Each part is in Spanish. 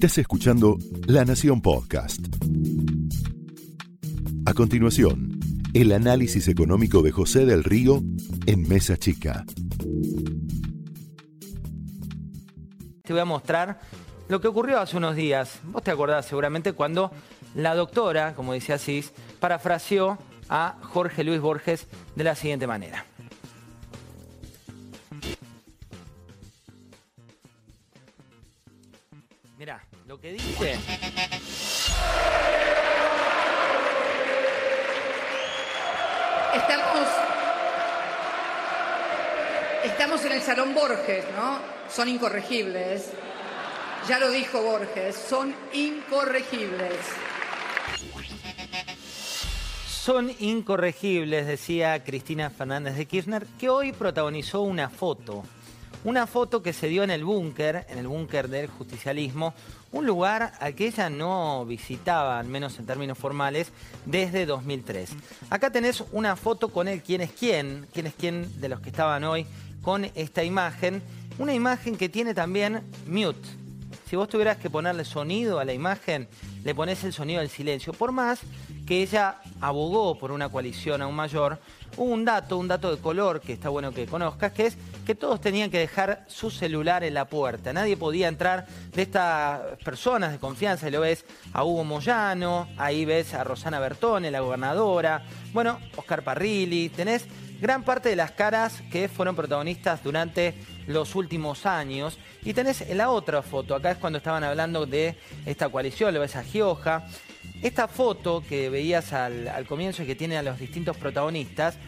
Estás escuchando La Nación Podcast. A continuación, el análisis económico de José del Río en Mesa Chica. Te voy a mostrar lo que ocurrió hace unos días. Vos te acordás seguramente cuando la doctora, como decía Asís, parafraseó a Jorge Luis Borges de la siguiente manera. Mirá, lo que dice... Estamos, estamos en el Salón Borges, ¿no? Son incorregibles. Ya lo dijo Borges, son incorregibles. Son incorregibles, decía Cristina Fernández de Kirchner, que hoy protagonizó una foto. Una foto que se dio en el búnker, en el búnker del justicialismo, un lugar al que ella no visitaba, al menos en términos formales, desde 2003. Acá tenés una foto con él, quién es quién, quién es quién de los que estaban hoy con esta imagen. Una imagen que tiene también mute. Si vos tuvieras que ponerle sonido a la imagen, le pones el sonido del silencio. Por más que ella abogó por una coalición aún mayor, hubo un dato, un dato de color que está bueno que conozcas, que es que todos tenían que dejar su celular en la puerta. Nadie podía entrar de estas personas de confianza. Y lo ves a Hugo Moyano, ahí ves a Rosana Bertone, la gobernadora, bueno, Oscar Parrilli, tenés gran parte de las caras que fueron protagonistas durante los últimos años. Y tenés en la otra foto, acá es cuando estaban hablando de esta coalición, lo ves a Gioja. Esta foto que veías al, comienzo y que tiene a los distintos protagonistas,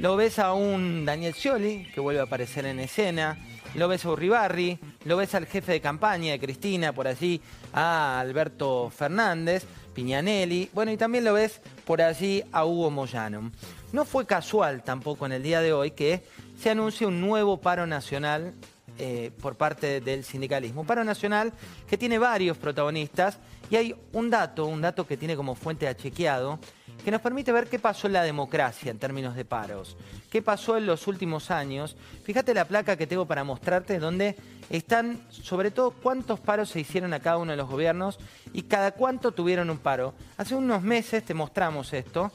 lo ves a un Daniel Scioli, que vuelve a aparecer en escena, lo ves a Urribarri, lo ves al jefe de campaña de Cristina, por allí a Alberto Fernández, Piñanelli, bueno, y también lo ves por allí a Hugo Moyano. No fue casual tampoco en el día de hoy que se anuncie un nuevo paro nacional eh, por parte del sindicalismo. Un paro nacional que tiene varios protagonistas y hay un dato, un dato que tiene como fuente a chequeado, que nos permite ver qué pasó en la democracia en términos de paros, qué pasó en los últimos años. Fíjate la placa que tengo para mostrarte donde están sobre todo cuántos paros se hicieron a cada uno de los gobiernos y cada cuánto tuvieron un paro. Hace unos meses te mostramos esto.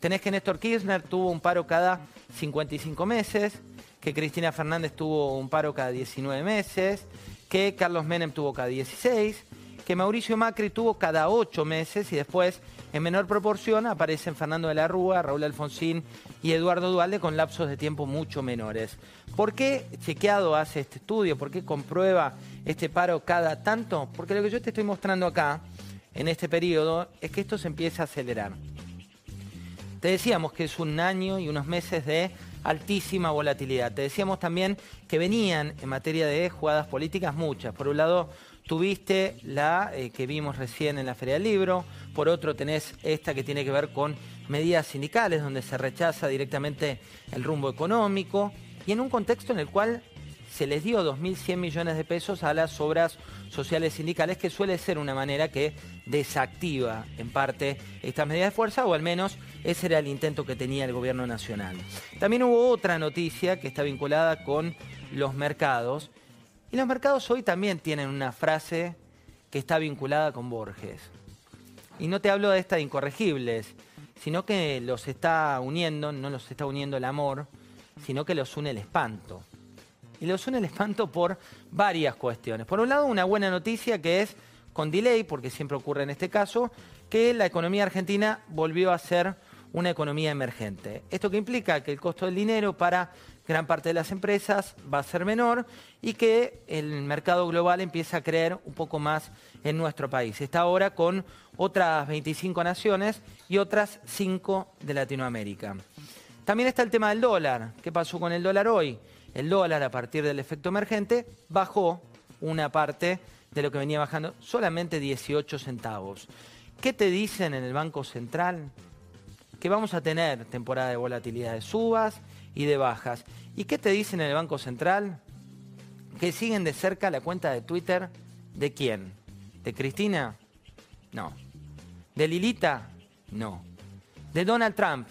Tenés que Néstor Kirchner tuvo un paro cada 55 meses, que Cristina Fernández tuvo un paro cada 19 meses, que Carlos Menem tuvo cada 16, que Mauricio Macri tuvo cada 8 meses y después, en menor proporción, aparecen Fernando de la Rúa, Raúl Alfonsín y Eduardo Dualde con lapsos de tiempo mucho menores. ¿Por qué Chequeado hace este estudio? ¿Por qué comprueba este paro cada tanto? Porque lo que yo te estoy mostrando acá, en este periodo, es que esto se empieza a acelerar. Te decíamos que es un año y unos meses de altísima volatilidad. Te decíamos también que venían en materia de jugadas políticas muchas. Por un lado, tuviste la eh, que vimos recién en la Feria del Libro, por otro tenés esta que tiene que ver con medidas sindicales, donde se rechaza directamente el rumbo económico, y en un contexto en el cual se les dio 2.100 millones de pesos a las obras sociales sindicales, que suele ser una manera que desactiva en parte estas medidas de fuerza, o al menos ese era el intento que tenía el gobierno nacional. También hubo otra noticia que está vinculada con los mercados, y los mercados hoy también tienen una frase que está vinculada con Borges. Y no te hablo de estas incorregibles, sino que los está uniendo, no los está uniendo el amor, sino que los une el espanto. Y los une el espanto por varias cuestiones. Por un lado, una buena noticia que es con delay, porque siempre ocurre en este caso, que la economía argentina volvió a ser una economía emergente. Esto que implica que el costo del dinero para gran parte de las empresas va a ser menor y que el mercado global empieza a creer un poco más en nuestro país. Está ahora con otras 25 naciones y otras 5 de Latinoamérica. También está el tema del dólar. ¿Qué pasó con el dólar hoy? El dólar, a partir del efecto emergente, bajó una parte de lo que venía bajando, solamente 18 centavos. ¿Qué te dicen en el Banco Central? Que vamos a tener temporada de volatilidad de subas y de bajas. ¿Y qué te dicen en el Banco Central? Que siguen de cerca la cuenta de Twitter de quién? ¿De Cristina? No. ¿De Lilita? No. De Donald Trump.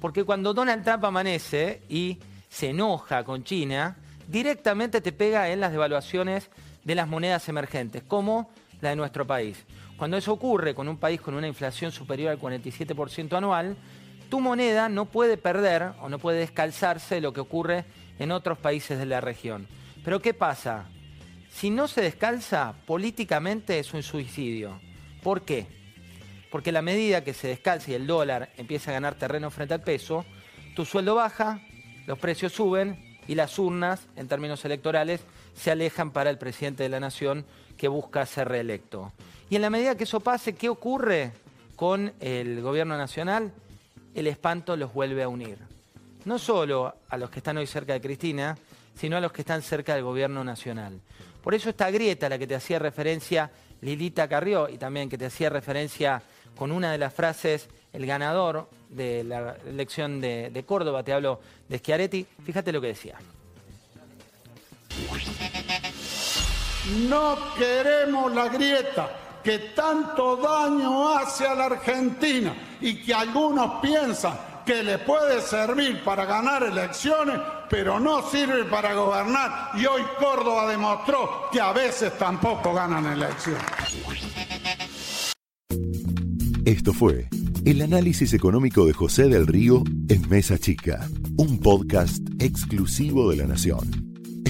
Porque cuando Donald Trump amanece y se enoja con China, directamente te pega en las devaluaciones de las monedas emergentes, como la de nuestro país. Cuando eso ocurre con un país con una inflación superior al 47% anual, tu moneda no puede perder o no puede descalzarse de lo que ocurre en otros países de la región. Pero ¿qué pasa? Si no se descalza, políticamente es un suicidio. ¿Por qué? Porque la medida que se descalza y el dólar empieza a ganar terreno frente al peso, tu sueldo baja, los precios suben y las urnas, en términos electorales, se alejan para el presidente de la nación que busca ser reelecto. Y en la medida que eso pase, ¿qué ocurre con el gobierno nacional? El espanto los vuelve a unir. No solo a los que están hoy cerca de Cristina, sino a los que están cerca del gobierno nacional. Por eso esta grieta a la que te hacía referencia Lilita Carrió y también que te hacía referencia con una de las frases, el ganador de la elección de, de Córdoba, te hablo de Schiaretti, fíjate lo que decía. No queremos la grieta que tanto daño hace a la Argentina y que algunos piensan que le puede servir para ganar elecciones, pero no sirve para gobernar. Y hoy Córdoba demostró que a veces tampoco ganan elecciones. Esto fue el análisis económico de José del Río en Mesa Chica, un podcast exclusivo de la Nación.